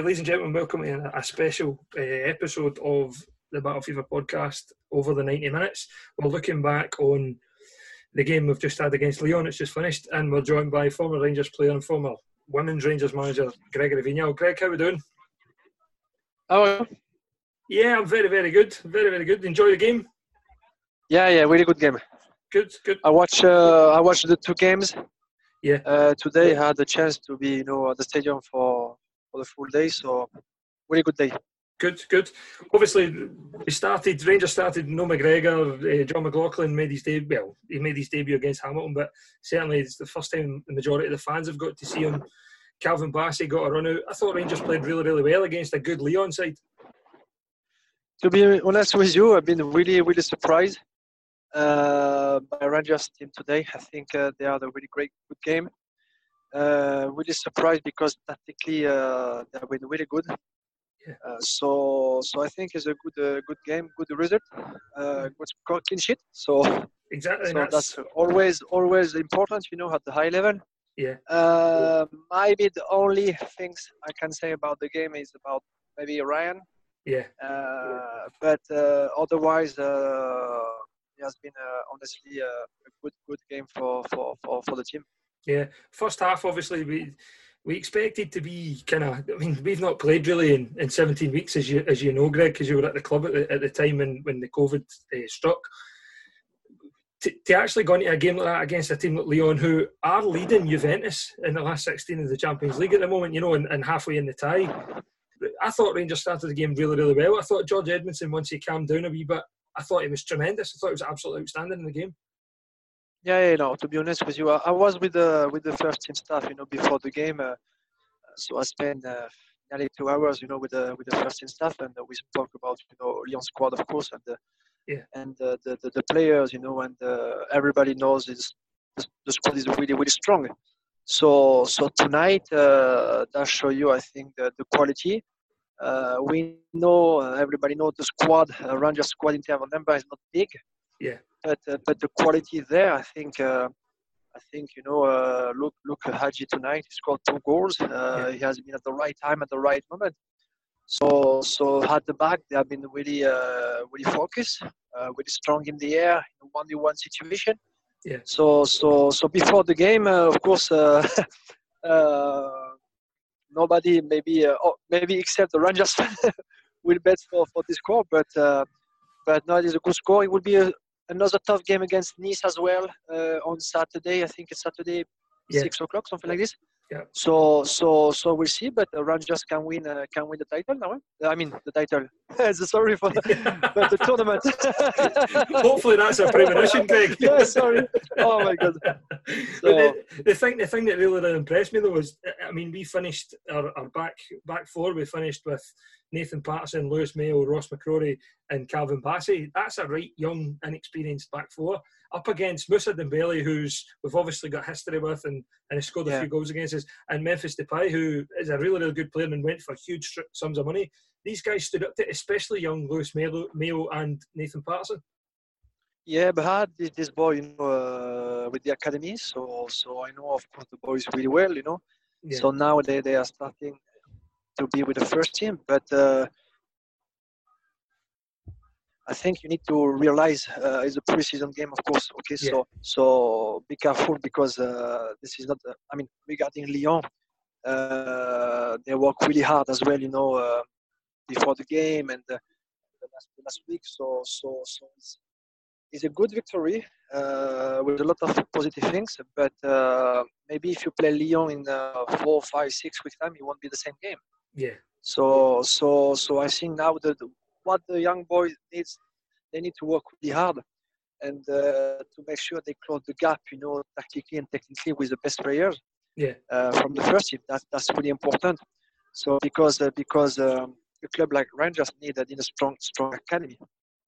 Uh, ladies and gentlemen. Welcome to a special uh, episode of the Battle Fever podcast over the 90 minutes. We're looking back on the game we've just had against Lyon. It's just finished, and we're joined by former Rangers player and former Women's Rangers manager Gregory Vignal. Greg, how are we doing? How are you? Yeah, I'm very, very good. Very, very good. Enjoy the game. Yeah, yeah, really good game. Good, good. I watch uh, I watched the two games. Yeah. Uh, today I had the chance to be, you know, at the stadium for for the full day. So really good day. Good, good. Obviously, we started. Rangers started. No McGregor. Uh, John McLaughlin made his debut. Well, he made his debut against Hamilton, but certainly it's the first time the majority of the fans have got to see him. Calvin Bassey got a run out. I thought Rangers played really, really well against a good Lyon side. To be honest with you, I've been really, really surprised uh, by Rangers team today. I think uh, they had a really great, good game. Uh, really surprised because tactically uh, they've been really good. Yeah. Uh, so, so I think it's a good, uh, good game, good result, uh, good score, clean sheet. So, Exactly. so that's, that's always, always important, you know, at the high level. yeah. Uh, maybe the only things I can say about the game is about maybe Ryan, Yeah. uh, but uh, otherwise, uh, it has been uh, honestly uh, a good, good game for, for, for, for the team. Yeah, first half obviously we we expected to be kind of. I mean, we've not played really in, in 17 weeks, as you as you know, Greg, because you were at the club at the, at the time when when the COVID uh, struck. To, to actually go into a game like that against a team like Lyon, who are leading Juventus in the last 16 of the Champions League at the moment, you know, and, and halfway in the tie. I thought Rangers started the game really, really well. I thought George Edmondson, once he calmed down a wee bit, I thought he was tremendous. I thought he was absolutely outstanding in the game. Yeah, you know, to be honest with you, I, I was with the with the first team staff, you know, before the game. Uh, so I spent uh, nearly two hours, you know, with the with the first team staff, and uh, we spoke about you know Lyon squad, of course, and the Yeah. and uh, the, the the players, you know, and uh, everybody knows is the, the squad is really really strong. So so tonight uh, that show you, I think, the, the quality. Uh, we know uh, everybody knows the squad, uh, Rangers squad in terms of number is not big Yeah. But uh, but the quality there, I think. Uh, I think you know. Uh, look, look at Hagi tonight. He scored two goals. Uh, He has been at the right time at the right moment. So, so at the back, they have been really, uh, really focused, uh, really strong in the air in a one-on-one situation. Yeah. So, so, so before the game, uh, of course, uh, uh, nobody, maybe, uh, oh, maybe except the Rangers will bet for for this score. But, uh, but no, it is a good score. It would be a, another tough game against Nice as well uh, on Saturday. I think it's Saturday, Yeah. six o'clock, something like this. Yeah. So so so we'll see, but Rangers can win uh, can win the title now. eh? I mean the title. sorry for the, but the tournament. Hopefully that's a premonition, Greg. yeah, sorry. Oh my god. So the, the thing, the thing that really impressed me though was, I mean, we finished our, our back back four. We finished with Nathan Patterson, Lewis Mayo, Ross McCrorie, and Calvin Bassey. That's a right young, inexperienced back four up against Moussa Dembele, who's we've obviously got history with and, and has scored a Yeah. few goals against us, and Memphis Depay, who is a really, really good player and went for huge sums of money. These guys stood up to, it, especially young Lewis Mayo, Mayo and Nathan Patterson. yeah, but had this, this boy, you know, uh, with the academy. So so I know of course the boys really well, you know. Yeah. So now they, they are starting to be with the first team. But uh, I think you need to realize uh, it's a preseason game, of course. Okay, Yeah. so so be careful because uh, this is not. uh, I mean, regarding Lyon, uh, they work really hard as well. You know, uh, before the game and uh, the last, the last week. So so so it's, it's a good victory uh, with a lot of positive things. But uh, maybe if you play Lyon in uh, four, five, six weeks time, it won't be the same game. Yeah, So so so I think now that what the young boys needs, they need to work really hard and uh, to make sure they close the gap, you know, tactically and technically with the best players yeah, uh, from the first team. That's that's really important. So because uh, because um, a club like Rangers need a, need a strong strong academy.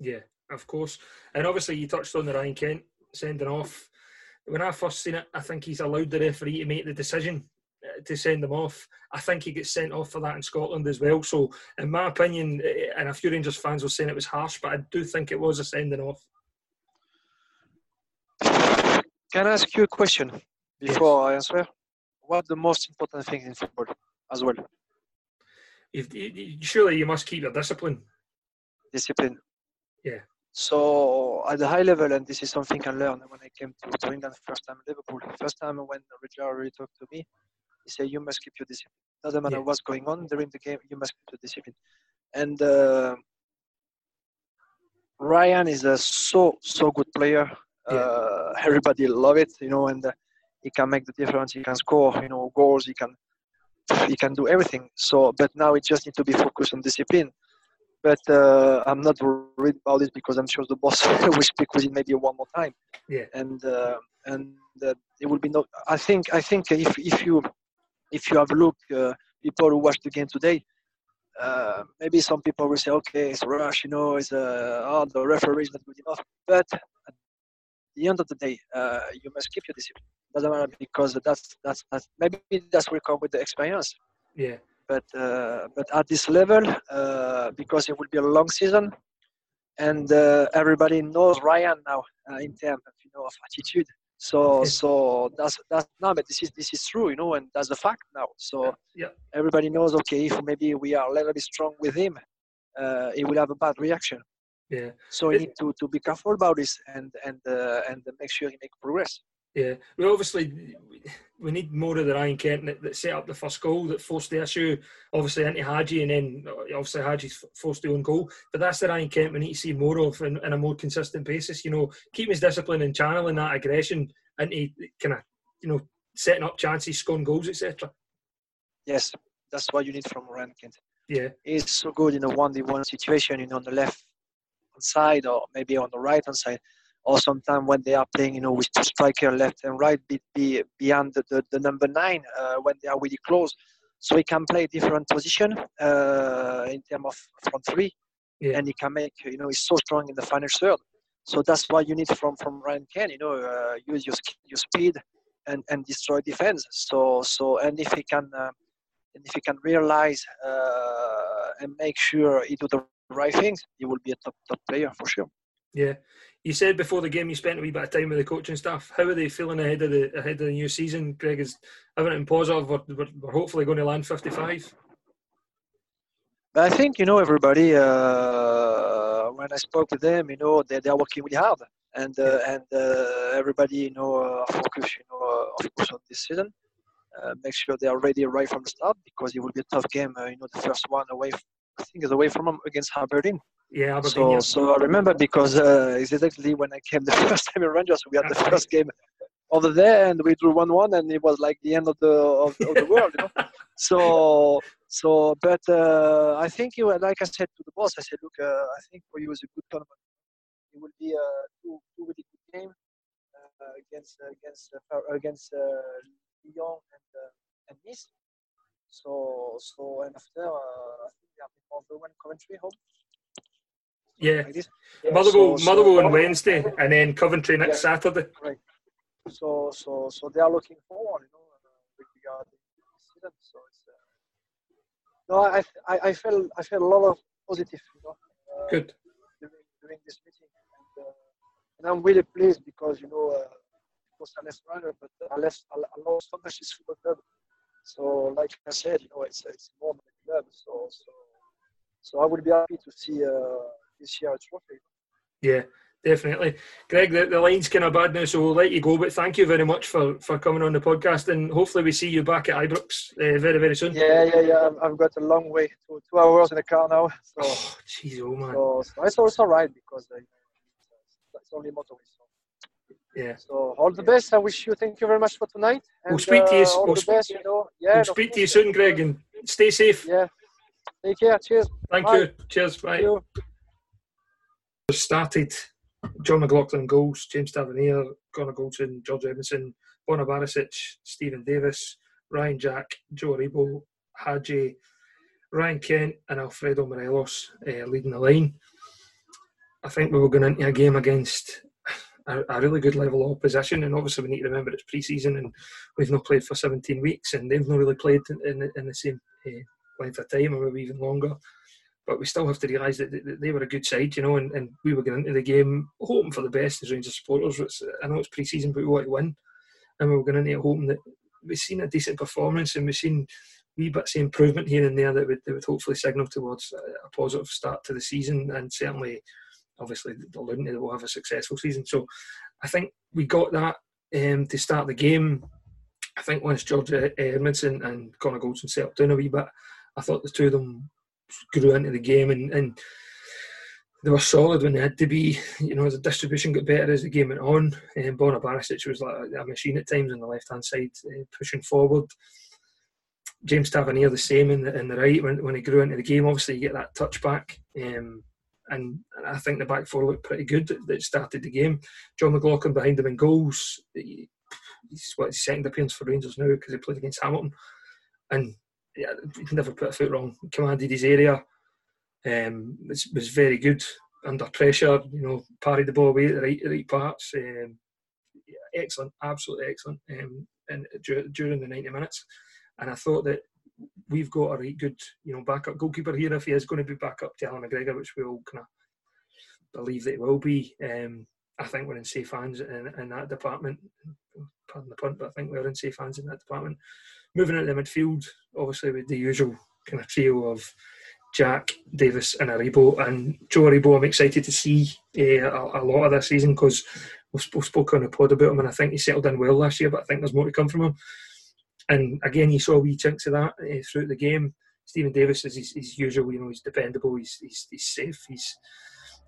yeah, of course. And obviously, you touched on the Ryan Kent sending off. When I first seen it, I think he's allowed the referee to make the decision to send them off. I think he gets sent off for that in Scotland as well. So, in my opinion, eh, and a few Rangers fans were saying it was harsh, but I do think it was a sending off. Can I ask you a question before I answer? What the most important thing in football as well? You- surely you must keep your discipline. Discipline. Yeah. So at the high level, and this is something I learned when I came to, to England first time Liverpool. First time when Gérard Houllier talked to me, he said you must keep your discipline. Doesn't matter Yeah. what's going on during the game, you must keep your discipline. And uh, Ryan is a so so good player. Yeah. Uh, everybody love it, you know, and uh, he can make the difference. He can score, you know, goals. He can he can do everything. So, but now it just need to be focused on discipline. But uh, I'm not worried about it because I'm sure the boss will speak with him maybe one more time. Yeah. And uh, and uh, it will be no. I think I think if if you if you have looked uh, people who watched the game today, uh, maybe some people will say, okay, it's rush, you know, it's uh, oh the referee is not good enough. But at the end of the day, uh, you must keep your discipline. Doesn't matter because that's that's that's maybe that's will come with the experience Yeah, but uh, but at this level, uh, because it will be a long season, and uh, everybody knows Ryan now uh, in terms of you know of attitude. So so that's that's no, but this is this is true, you know, and that's the fact now. So Yeah. everybody knows. Okay, if maybe we are a little bit strong with him, uh, he will have a bad reaction. yeah, So we need to, to be careful about this and and uh, and make sure he make progress. Yeah. Well, obviously, we need more of the Ryan Kent that, that set up the first goal that forced the issue, obviously, into Hagi, and then obviously Hagi's forced the own goal. But that's the Ryan Kent we need to see more of in, in a more consistent basis. You know, keep his discipline and channeling that aggression into kind of, you know, setting up chances, scoring goals, etc. Yes, that's what you need from Ryan Kent. Yeah, He's so good in a one-v-one situation, you know, on the left side or maybe on the right hand side. Or sometimes when they are playing, you know, with two striker left and right, be, be beyond the, the, the number nine uh, when they are really close. So he can play different position uh, in terms of front three, Yeah. and he can make, you know, he's so strong in the final third. So that's why you need from from Ryan Kent, you know, uh, use your your speed and and destroy defense. So so and if he can. Uh, and if he can realize uh, and make sure he do the right things, he will be a top top player for sure. Yeah. You said before the game you spent a wee bit of time with the coaching staff. How are they feeling ahead of the ahead of the new season? Greg is having everything positive. We're, we're, we're hopefully going to land fifty-five. I think you know everybody. Uh, when I spoke with them, you know they, they are working really hard, and uh, and uh, everybody you know uh, focus you know uh, of course on this season. Uh, make sure they are ready right from the start because it will be a tough game. Uh, you know the first one away, I think is away from them against Aberdeen. Yeah, Aberdeen. So, yeah. so I remember because uh, it's exactly when I came the first time in Rangers, we had the first game over there, and we drew one-one, and it was like the end of the of, of the world, you know. So so, but uh, I think was, like I said to the boss, I said, look, uh, I think for you it's a good tournament. It will be a two two really good game uh, against against against Lyon and and Nice. So so and after I think they have the one Coventry home. Yeah. Like yeah. Motherwell, so, Motherwell so, on Wednesday, and then Coventry next yeah, Saturday. Right. So, so, so they are looking forward, you know, uh, with regard to the season. So it's. Uh, no, I, I, I felt, I felt a lot of positive, you know. Uh, Good. During, during this meeting, and, uh, and I'm really pleased because you know, uh, it was a less runner, but I left, I lost so much this football club. So, like I said, you know, it's it's more than a club. So, so, so I would be happy to see. Uh, this year trophy. Yeah, definitely. Greg, the, the line's kind of bad now, so we'll let you go. But thank you very much for, for coming on the podcast, and hopefully we see you back at Ibrox uh, very very soon. Yeah, yeah, yeah. I've, got a long way, two, two hours in the car now. So, oh, jeez, oh man. So, so it's also right because uh, it's only motorway. So. Yeah. So all the best. I wish you. Thank you very much for tonight. And, we'll speak to you. Uh, we'll best. You know. Yeah. We'll speak to you soon, Greg, and stay safe. Yeah. Take care. Cheers. Thank Bye. you. Cheers. Bye started John McLaughlin goals, James Tavernier, Connor Goldson, George Edmondson, Borna Barisic, Stephen Davis, Ryan Jack, Joe Aribo, Hagi, Ryan Kent, and Alfredo Morelos uh, leading the line. I think we were going into a game against a, a, really good level of opposition, and obviously we need to remember it's pre-season and we've not played for 17 weeks, and they've not really played in, in, in the same uh, length of time, or maybe even longer but we still have to realise that they were a good side, you know, and, and we were going into the game hoping for the best as Rangers supporters. I know it's pre-season, but we want to win, and we were going into it hoping that we've seen a decent performance and we've seen wee bits of improvement here and there that would, that would hopefully signal towards a positive start to the season, and certainly, obviously, the that we'll have a successful season. So, I think we got that um, to start the game. I think once George Edmondson and Connor Goldson settled down a wee bit, I thought the two of them grew into the game and, and they were solid when they had to be. You know, as the distribution got better as the game went on. Um, Borna Barisic was like a machine at times on the left hand side, uh, pushing forward. James Tavernier the same in the, in the right when, when he grew into the game. Obviously, you get that touch back. Um, and, I think the back four looked pretty good that started the game. John McLaughlin behind him in goals. He, he's what his second appearance for Rangers now because he played against Hamilton. And yeah, never put a foot wrong. Commanded his area. Um, was, was very good under pressure. You know, parried the ball away at the right, right parts. Um, excellent, absolutely excellent. Um, and during the ninety minutes, and I thought that we've got a right good, you know, backup goalkeeper here. If he is going to be back up to Alan McGregor, which we all kind of believe that he will be, um, I think we're in safe hands in, in that department. Pardon the pun, but I think we're in safe hands in that department. Moving into the midfield, obviously with the usual kind of trio of Jack, Davis, and Aribo. And Joe Aribo, I'm excited to see uh, a, a, lot of this season because we've, we've spoken on the pod about him, and I think he settled in well last year. But I think there's more to come from him. And again, you saw wee chunks of that uh, throughout the game. Stephen Davis is his, his, usual, you know, he's dependable, he's, he's, he's safe, he's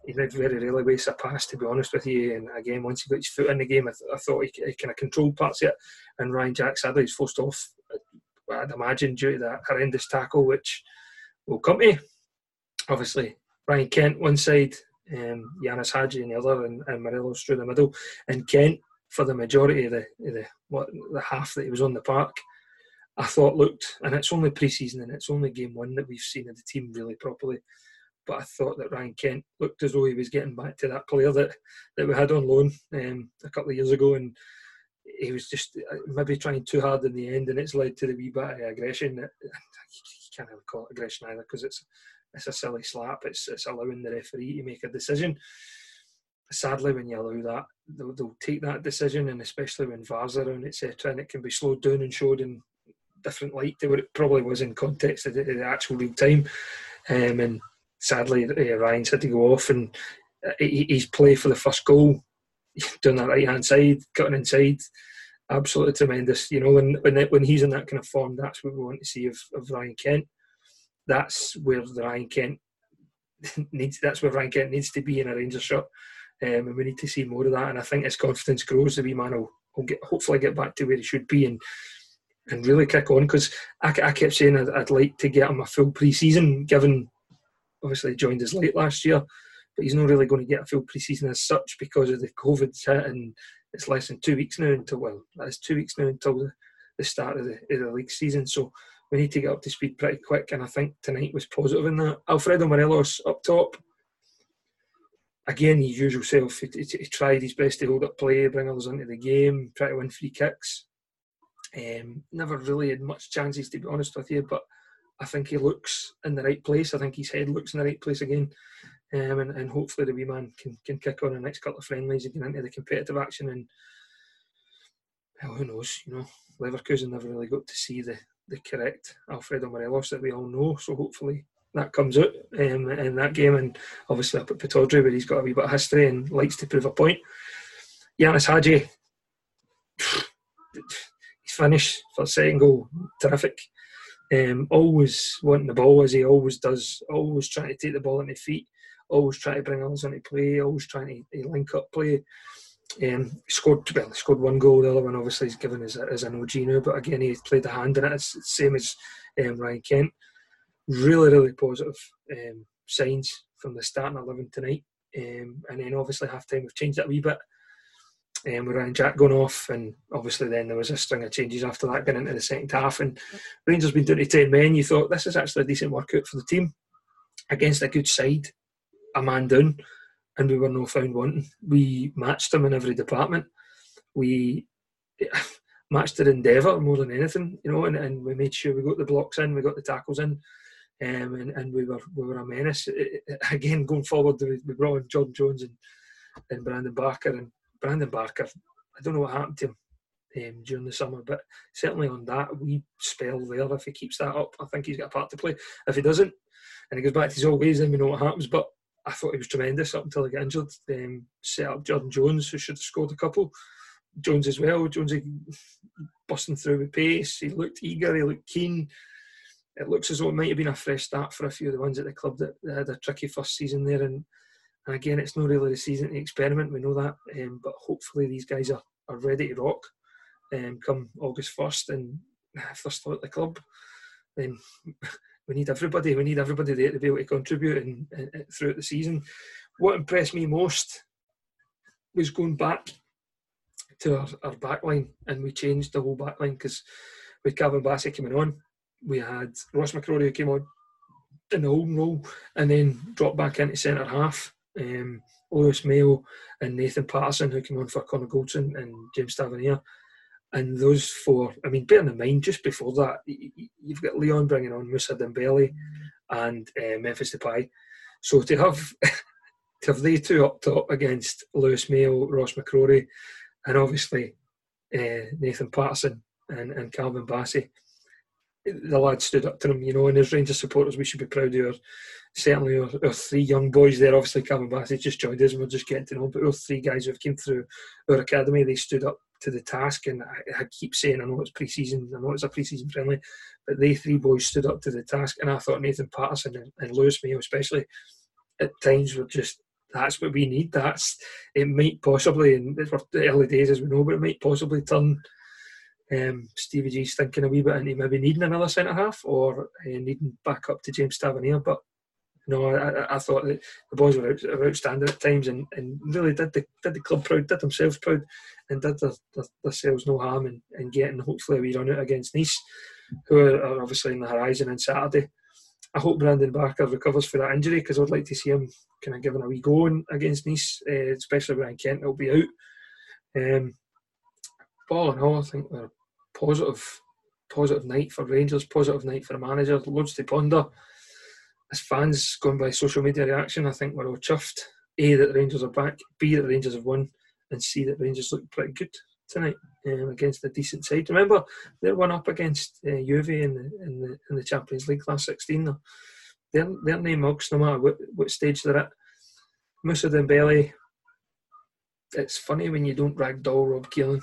he very rarely wastes a pass, to be honest with you. And again, once he got his foot in the game, I, th- I thought he, he kind of controlled parts of it. And Ryan Jack sadly he's forced off I'd imagine, due to that horrendous tackle, which will come to. Obviously, Ryan Kent one side, um, Ianis Hagi in the other, and, and Morelos through the middle. And Kent, for the majority of the, of the what the half that he was on the park, I thought looked, and it's only pre-season and it's only game one that we've seen of the team really properly. But I thought that Ryan Kent looked as though he was getting back to that player that, that we had on loan um, a couple of years ago, and he was just uh, maybe trying too hard in the end, and it's led to the wee bit of aggression. You can't really call it aggression either because it's it's a silly slap. It's it's allowing the referee to make a decision. Sadly, when you allow that, they'll, they'll take that decision, and especially when VAR's around, etc., and it can be slowed down and showed in different light to what it probably was in context of the, the actual real time. Um, and sadly, uh, Ryan's had to go off, and uh, his play for the first goal doing that right hand side, cutting inside, absolutely tremendous. You know, when when when he's in that kind of form, that's what we want to see of, of Ryan Kent. That's where the Ryan Kent needs. That's where Ryan Kent needs to be in a Rangers shirt, um, and we need to see more of that. And I think as confidence grows, the wee man will will get hopefully get back to where he should be and and really kick on because I, I, kept saying I'd, I'd, like to get him a full pre-season given obviously he joined us late last year but he's not really going to get a full pre-season as such because of the COVID hit and it's less than two weeks now until well that's two weeks now until the, the start of the, of the league season so we need to get up to speed pretty quick and I think tonight was positive in that. Alfredo Morelos up top. Again his usual self he, he, he, tried his best to hold up play bring others into the game try to win free kicks um, never really had much chances to be honest with you but I think he looks in the right place I think his head looks in the right place again um, and, and hopefully the wee man can, can kick on the next couple of friendlies and get into the competitive action. And well, who knows? You know, Leverkusen never really got to see the, the correct Alfredo Morelos that we all know. So hopefully that comes out um, in that game. And obviously up at Pittodrie where he's got a wee bit of history and likes to prove a point. Ianis Hagi, he's finished for second goal, terrific. Um, always wanting the ball as he always does, always trying to take the ball on his feet always trying to bring others into play, always trying to, link up play. Um, he scored well, scored one goal. The other one obviously he's given as, as an OG now, but again he played a hand in it. It's the same as um, Ryan Kent. Really, really positive um, signs from the starting eleven tonight. Um, and then obviously half time we've changed that a wee bit. Um, with Ryan Jack going off, and obviously then there was a string of changes after that going into the second half. And Rangers been down to ten men. You thought this is actually a decent workout for the team against a good side a man down, and we were no found wanting. We matched them in every department. We matched their endeavour more than anything, you know, and, and we made sure we got the blocks in, we got the tackles in, um, and, and we were we were a menace. It, it, again, going forward, we brought in John Jones and, and Brandon Barker, and Brandon Barker. I don't know what happened to him um, during the summer, but certainly on that wee spell there, if he keeps that up, I think he's got a part to play. If he doesn't, and he goes back to his old ways, then we know what happens. But I thought he was tremendous up until he got injured. Um, set up Jordan Jones, who should have scored a couple. Jones as well. Jones busting through with pace. He looked eager. He looked keen. It looks as though it might have been a fresh start for a few of the ones at the club that, that had a tricky first season there. And, and again, it's not really the season to experiment. We know that, um, but hopefully these guys are, are ready to rock. Um, come August first, and if they're still at the club, then we need everybody. We need everybody there to be able to contribute and, and, throughout the season. What impressed me most was going back to our, our back line and we changed the whole back line because with Calvin Bassey coming on, we had Ross McCrorie who came on in the holding role and then dropped back into centre half. Um, Lewis Mayo and Nathan Patterson who came on for Connor Goldson and James Tavernier and those four, I mean, bearing in mind, just before that, you've got Lyon bringing on Moussa Dembele and uh, Memphis Depay. So to have to have they two up top against Lewis Mayo, Ross McCrorie, and obviously uh, Nathan Patterson and, and Calvin Bassey, the lads stood up to them, you know, and as Rangers supporters, we should be proud of our, certainly our, our three young boys there. Obviously, Bassey just joined us and we're just getting to know, but our three guys who have came through our academy, they stood up to the task. And I, I keep saying, I know it's pre-season, I know it's a pre-season friendly, but they three boys stood up to the task. And I thought Nathan Patterson and, and Lewis Mayo, especially, at times were just that's what we need. That's it might possibly, and it's the early days as we know, but it might possibly turn um, Stevie G's thinking a wee bit into maybe needing another centre half or uh, needing back up to James Tavernier. But no, I, I thought the boys were, out, were outstanding at times and, and really did the did the club proud, did themselves proud, and did their, their, themselves no harm in, in getting hopefully a wee run out against Nice, who are, are obviously in the horizon on Saturday. I hope Brandon Barker recovers for that injury because I'd like to see him kind of giving a wee go against Nice, uh, especially when Kent will be out. Um, but all in all, I think a positive, positive night for Rangers, positive night for the manager, loads to ponder as fans going by social media reaction, I think we're all chuffed. A that the Rangers are back, B that the Rangers have won, and C that the Rangers look pretty good tonight um, against a decent side. Remember, they won up against uh, Juve in the, in the in the Champions League last sixteen. They're they're no mugs no matter what, what stage they're at. Moussa Dembele. It's funny when you don't ragdoll Rob Keown,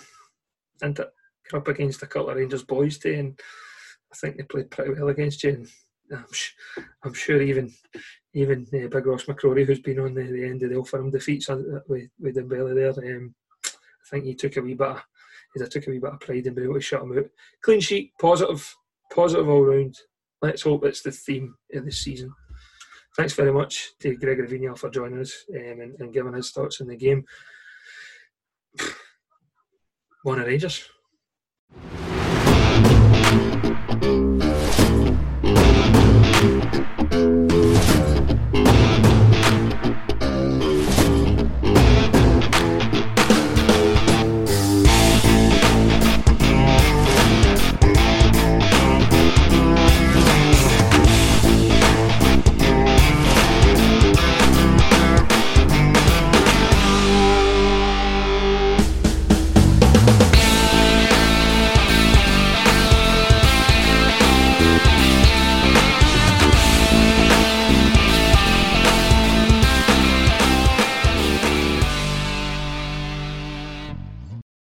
and you're up against a couple of Rangers boys today, and I think they played pretty well against you. And I'm, sh- I'm sure even even uh, Big Ross McCrorie, who's been on the, the end of the Oldfirm defeats uh, with with Dembele there, um, I think he took a wee bit. Of, I took a wee bit of pride in being able to shut them out. Clean sheet, positive, positive all round. Let's hope it's the theme of the season. Thanks very much to Gregory Vignal for joining us um, and, and giving his thoughts on the game. One of Rangers.